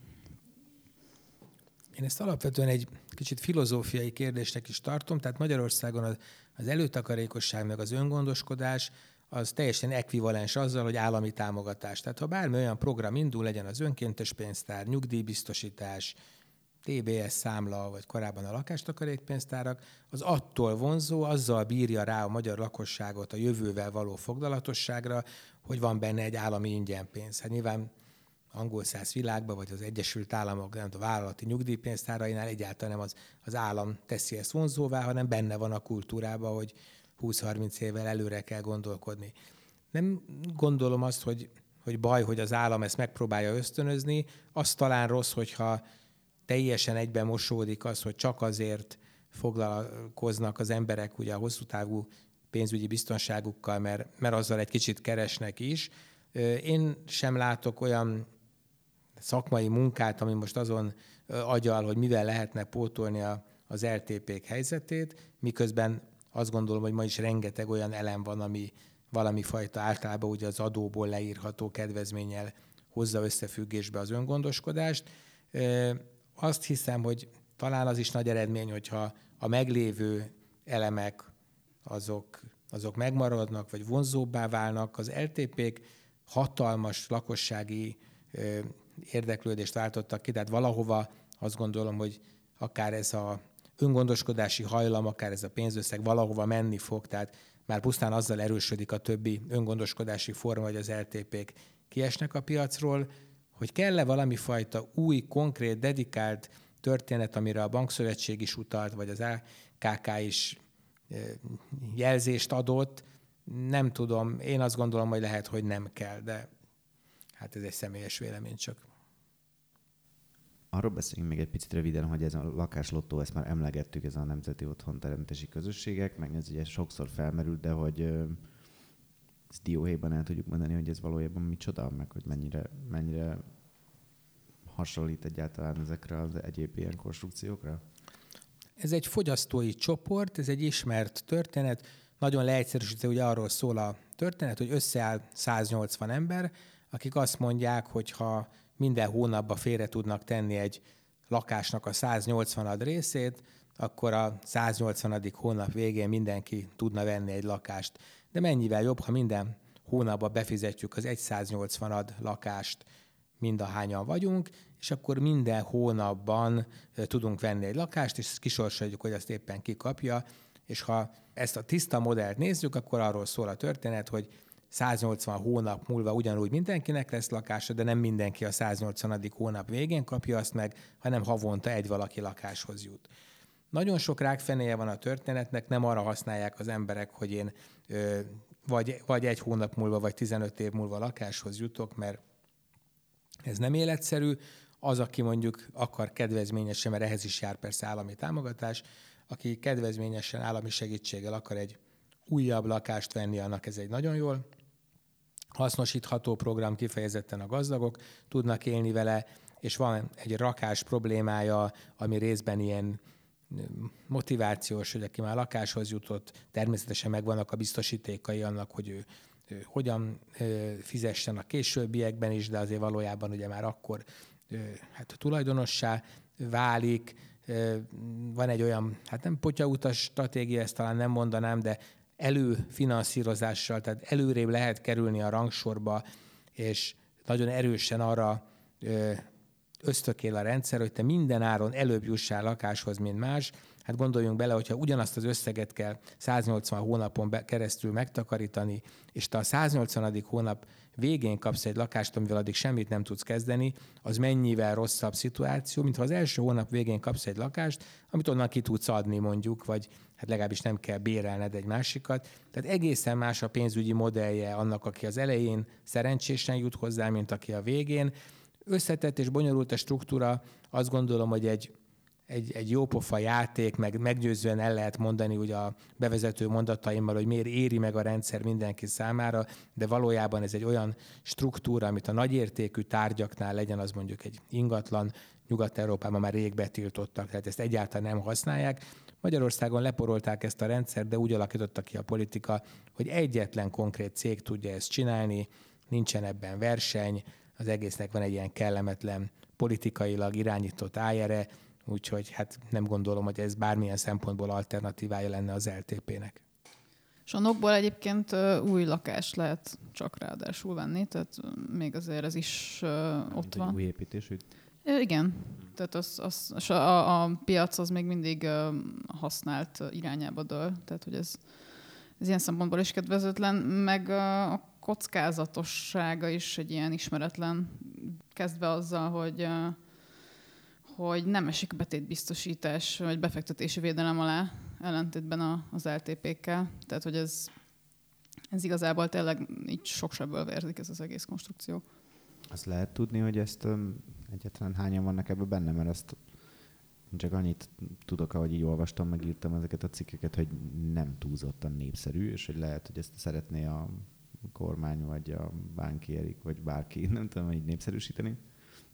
Én ezt alapvetően egy kicsit filozófiai kérdésnek is tartom, tehát Magyarországon az, előtakarékosság meg az öngondoskodás az teljesen ekvivalens azzal, hogy állami támogatás. Tehát ha bármi olyan program indul, legyen az önkéntes pénztár, nyugdíjbiztosítás, TBS számla, vagy korábban a lakástakarékpénztárak, az attól vonzó, azzal bírja rá a magyar lakosságot a jövővel való foglalatosságra, hogy van benne egy állami ingyen pénz. Hát nyilván angol száz világban, vagy az Egyesült Államok nem a vállalati nyugdíjpénztárainál egyáltalán nem az, az állam teszi ezt vonzóvá, hanem benne van a kultúrában, hogy 20-30 évvel előre kell gondolkodni. Nem gondolom azt, hogy, hogy baj, hogy az állam ezt megpróbálja ösztönözni, az talán rossz, hogyha teljesen egyben mosódik az, hogy csak azért foglalkoznak az emberek ugye a hosszú távú pénzügyi biztonságukkal, mert, mert azzal egy kicsit keresnek is. Én sem látok olyan szakmai munkát, ami most azon agyal, hogy mivel lehetne pótolni a, az LTP-k helyzetét, miközben azt gondolom, hogy ma is rengeteg olyan elem van, ami valami fajta általában ugye az adóból leírható kedvezménnyel hozza összefüggésbe az öngondoskodást. Azt hiszem, hogy talán az is nagy eredmény, hogyha a meglévő elemek azok, azok megmaradnak, vagy vonzóbbá válnak. Az LTP-k hatalmas lakossági érdeklődést váltottak ki, tehát valahova azt gondolom, hogy akár ez a öngondoskodási hajlam, akár ez a pénzösszeg valahova menni fog, tehát már pusztán azzal erősödik a többi öngondoskodási forma, hogy az LTP-k kiesnek a piacról, hogy kell-e valami fajta új, konkrét, dedikált történet, amire a Bankszövetség is utalt, vagy az AKK is jelzést adott, nem tudom, én azt gondolom, hogy lehet, hogy nem kell, de hát ez egy személyes vélemény csak. Arról beszéljünk még egy picit röviden, hogy ez a lakáslottó, ezt már emlegettük, ez a Nemzeti Otthon Teremtési Közösségek, meg ez ugye sokszor felmerült, de hogy ezt dióhéjban el tudjuk mondani, hogy ez valójában micsoda, meg hogy mennyire, mennyire hasonlít egyáltalán ezekre az egyéb ilyen konstrukciókra? Ez egy fogyasztói csoport, ez egy ismert történet. Nagyon leegyszerűsítve ugye arról szól a történet, hogy összeáll 180 ember, akik azt mondják, hogy ha minden hónapban félre tudnak tenni egy lakásnak a 180 részét, akkor a 180. hónap végén mindenki tudna venni egy lakást. De mennyivel jobb, ha minden hónapban befizetjük az 180 lakást, mind a hányan vagyunk, és akkor minden hónapban tudunk venni egy lakást, és kisorsoljuk, hogy azt éppen kikapja, és ha ezt a tiszta modellt nézzük, akkor arról szól a történet, hogy 180 hónap múlva ugyanúgy mindenkinek lesz lakása, de nem mindenki a 180. hónap végén kapja azt meg, hanem havonta egy valaki lakáshoz jut. Nagyon sok rákfenéje van a történetnek, nem arra használják az emberek, hogy én ö, vagy, vagy egy hónap múlva, vagy 15 év múlva lakáshoz jutok, mert ez nem életszerű. Az, aki mondjuk akar kedvezményesen, mert ehhez is jár persze állami támogatás, aki kedvezményesen állami segítséggel akar egy újabb lakást venni, annak ez egy nagyon jól hasznosítható program, kifejezetten a gazdagok tudnak élni vele, és van egy rakás problémája, ami részben ilyen motivációs, hogy aki már lakáshoz jutott, természetesen megvannak a biztosítékai annak, hogy ő, ő hogyan fizessen a későbbiekben is, de azért valójában ugye már akkor hát tulajdonossá válik, van egy olyan, hát nem potyautas stratégia, ezt talán nem mondanám, de előfinanszírozással, tehát előrébb lehet kerülni a rangsorba, és nagyon erősen arra ösztökél a rendszer, hogy te minden áron előbb jussál lakáshoz, mint más. Hát gondoljunk bele, hogyha ugyanazt az összeget kell 180 hónapon keresztül megtakarítani, és te a 180. hónap végén kapsz egy lakást, amivel addig semmit nem tudsz kezdeni, az mennyivel rosszabb szituáció, mint ha az első hónap végén kapsz egy lakást, amit onnan ki tudsz adni mondjuk, vagy hát legalábbis nem kell bérelned egy másikat. Tehát egészen más a pénzügyi modellje annak, aki az elején szerencsésen jut hozzá, mint aki a végén. Összetett és bonyolult a struktúra, azt gondolom, hogy egy egy, egy jópofa játék, meg meggyőzően el lehet mondani ugye a bevezető mondataimmal, hogy miért éri meg a rendszer mindenki számára, de valójában ez egy olyan struktúra, amit a nagyértékű tárgyaknál legyen, az mondjuk egy ingatlan, Nyugat-Európában már rég betiltottak, tehát ezt egyáltalán nem használják. Magyarországon leporolták ezt a rendszert, de úgy alakította ki a politika, hogy egyetlen konkrét cég tudja ezt csinálni, nincsen ebben verseny, az egésznek van egy ilyen kellemetlen politikailag irányított ájere, úgyhogy hát nem gondolom, hogy ez bármilyen szempontból alternatívája lenne az LTP-nek. És a nokból egyébként új lakást lehet csak ráadásul venni, tehát még azért ez is ott van. Új építésű? Igen, tehát az, az, a, a piac az még mindig használt irányába dől, tehát hogy ez, ez ilyen szempontból is kedvezőtlen, meg a kockázatossága is egy ilyen ismeretlen, kezdve azzal, hogy hogy nem esik betétbiztosítás vagy befektetési védelem alá, ellentétben az LTP-kkel. Tehát, hogy ez, ez igazából tényleg így sok sebből vérzik ez az egész konstrukció. Azt lehet tudni, hogy ezt um, egyáltalán hányan vannak ebben benne, mert ezt csak annyit tudok, ahogy így olvastam, megírtam ezeket a cikkeket, hogy nem túlzottan népszerű, és hogy lehet, hogy ezt szeretné a kormány, vagy a bánkierik, vagy bárki, nem tudom, így népszerűsíteni.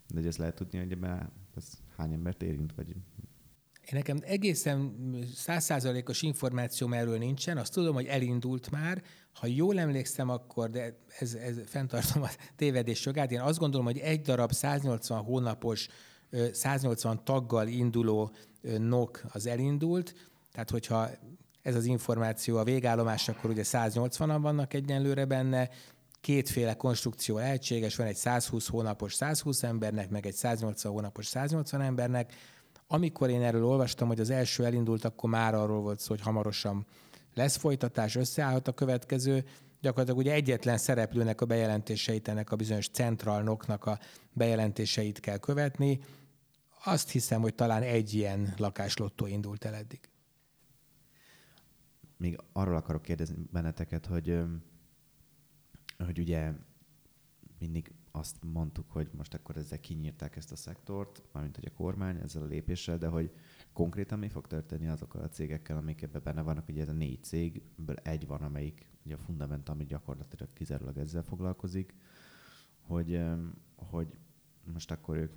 De hogy ezt lehet tudni, hogy ebben ez hány embert érint, vagy. Én nekem egészen százszázalékos információm erről nincsen, azt tudom, hogy elindult már. Ha jól emlékszem, akkor, de ez, ez fenntartom a tévedés jogát, én azt gondolom, hogy egy darab 180 hónapos, 180 taggal induló NOK az elindult, tehát hogyha ez az információ a végállomás, akkor ugye 180-an vannak egyenlőre benne, kétféle konstrukció lehetséges, van egy 120 hónapos 120 embernek, meg egy 180 hónapos 180 embernek. Amikor én erről olvastam, hogy az első elindult, akkor már arról volt szó, hogy hamarosan lesz folytatás, összeállhat a következő. Gyakorlatilag ugye egyetlen szereplőnek a bejelentéseit, ennek a bizonyos centralnoknak a bejelentéseit kell követni. Azt hiszem, hogy talán egy ilyen lakáslottó indult el eddig. Még arról akarok kérdezni benneteket, hogy hogy ugye mindig azt mondtuk, hogy most akkor ezzel kinyírták ezt a szektort, mármint hogy a kormány ezzel a lépéssel, de hogy konkrétan mi fog történni azokkal a cégekkel, amik ebben benne vannak, ugye ez a négy cégből egy van, amelyik ugye a Fundament, ami gyakorlatilag kizárólag ezzel foglalkozik, hogy, hogy most akkor ők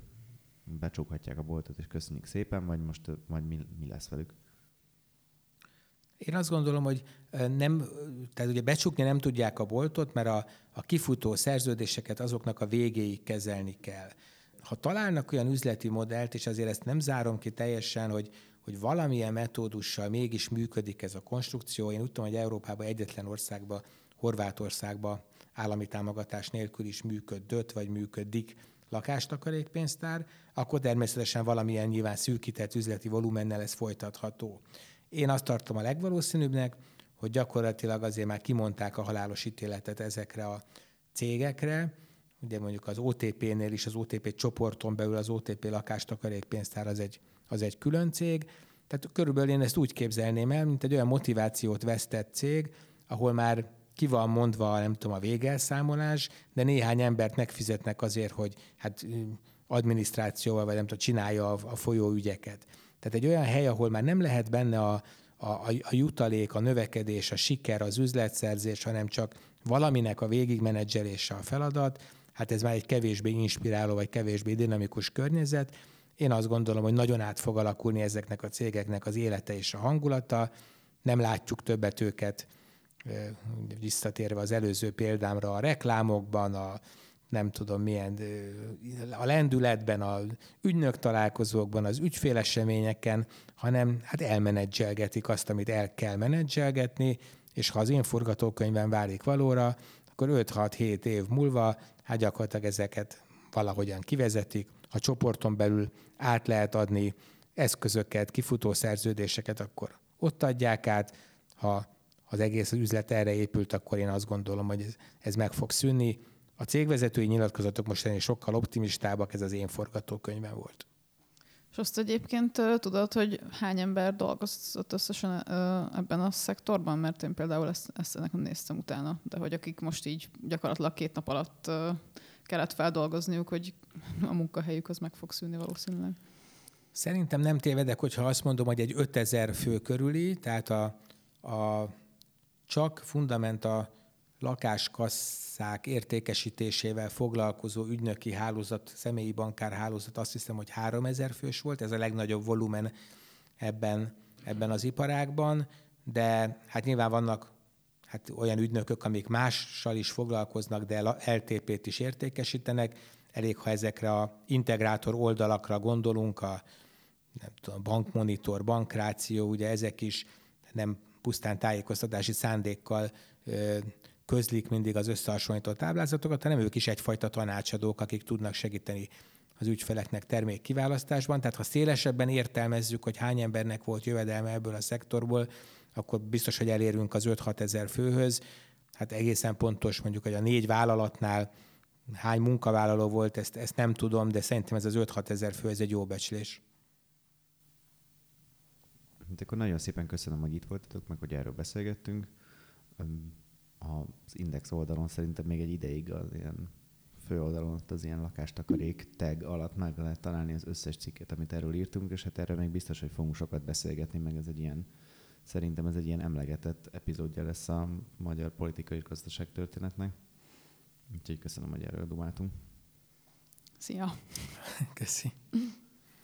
becsukhatják a boltot, és köszönjük szépen, vagy most majd mi, mi lesz velük? Én azt gondolom, hogy nem, tehát ugye becsukni nem tudják a boltot, mert a, a kifutó szerződéseket azoknak a végéig kezelni kell. Ha találnak olyan üzleti modellt, és azért ezt nem zárom ki teljesen, hogy, hogy valamilyen metódussal mégis működik ez a konstrukció. Én úgy tudom, hogy Európában egyetlen országban, Horvátországban állami támogatás nélkül is működött, vagy működik lakástakarékpénztár, akkor természetesen valamilyen nyilván szűkített üzleti volumennel ez folytatható. Én azt tartom a legvalószínűbbnek, hogy gyakorlatilag azért már kimondták a halálos ítéletet ezekre a cégekre, ugye mondjuk az OTP-nél is, az OTP csoporton belül az OTP lakástakarékpénztár az egy, az egy külön cég, tehát körülbelül én ezt úgy képzelném el, mint egy olyan motivációt vesztett cég, ahol már ki van mondva, nem tudom, a végelszámolás, de néhány embert megfizetnek azért, hogy hát adminisztrációval, vagy nem tudom, csinálja a, a folyóügyeket. Tehát egy olyan hely, ahol már nem lehet benne a, a, a, jutalék, a növekedés, a siker, az üzletszerzés, hanem csak valaminek a végigmenedzselése a feladat, hát ez már egy kevésbé inspiráló, vagy kevésbé dinamikus környezet. Én azt gondolom, hogy nagyon át fog alakulni ezeknek a cégeknek az élete és a hangulata. Nem látjuk többet őket, visszatérve az előző példámra, a reklámokban, a nem tudom milyen, a lendületben, a ügynök találkozókban, az ügyféleseményeken, hanem hát elmenedzselgetik azt, amit el kell menedzselgetni, és ha az én forgatókönyvem válik valóra, akkor 5-6-7 év múlva hát gyakorlatilag ezeket valahogyan kivezetik, a csoporton belül át lehet adni eszközöket, kifutó szerződéseket, akkor ott adják át. Ha az egész üzlet erre épült, akkor én azt gondolom, hogy ez, ez meg fog szűnni. A cégvezetői nyilatkozatok most ennél sokkal optimistábbak, ez az én forgatókönyvem volt. És azt egyébként tudod, hogy hány ember dolgozott összesen ebben a szektorban? Mert én például ezt, ezt ennek néztem utána, de hogy akik most így gyakorlatilag két nap alatt kellett feldolgozniuk, hogy a munkahelyük az meg fog szűnni valószínűleg. Szerintem nem tévedek, hogyha azt mondom, hogy egy 5000 fő körüli, tehát a, a csak fundamenta lakáskasszák értékesítésével foglalkozó ügynöki hálózat, személyi bankár hálózat azt hiszem, hogy 3000 fős volt, ez a legnagyobb volumen ebben, ebben az iparágban, de hát nyilván vannak hát olyan ügynökök, amik mással is foglalkoznak, de LTP-t is értékesítenek. Elég, ha ezekre a integrátor oldalakra gondolunk, a nem tudom, bankmonitor, bankráció, ugye ezek is nem pusztán tájékoztatási szándékkal közlik mindig az összehasonlított táblázatokat, hanem ők is egyfajta tanácsadók, akik tudnak segíteni az ügyfeleknek termék kiválasztásban. Tehát ha szélesebben értelmezzük, hogy hány embernek volt jövedelme ebből a szektorból, akkor biztos, hogy elérünk az 5-6 ezer főhöz. Hát egészen pontos mondjuk, hogy a négy vállalatnál hány munkavállaló volt, ezt, ezt nem tudom, de szerintem ez az 5-6 ezer fő, ez egy jó becslés. Hát akkor nagyon szépen köszönöm, hogy itt voltatok, meg hogy erről beszélgettünk. Az Index oldalon szerintem még egy ideig az ilyen főoldalon ott az ilyen lakástakarék tag alatt meg lehet találni az összes cikket, amit erről írtunk, és hát erről még biztos, hogy fogunk sokat beszélgetni, meg ez egy ilyen Szerintem ez egy ilyen emlegetett epizódja lesz a magyar politikai és gazdaság történetnek. Úgyhogy köszönöm, hogy erről dumáltunk. Szia! Köszi.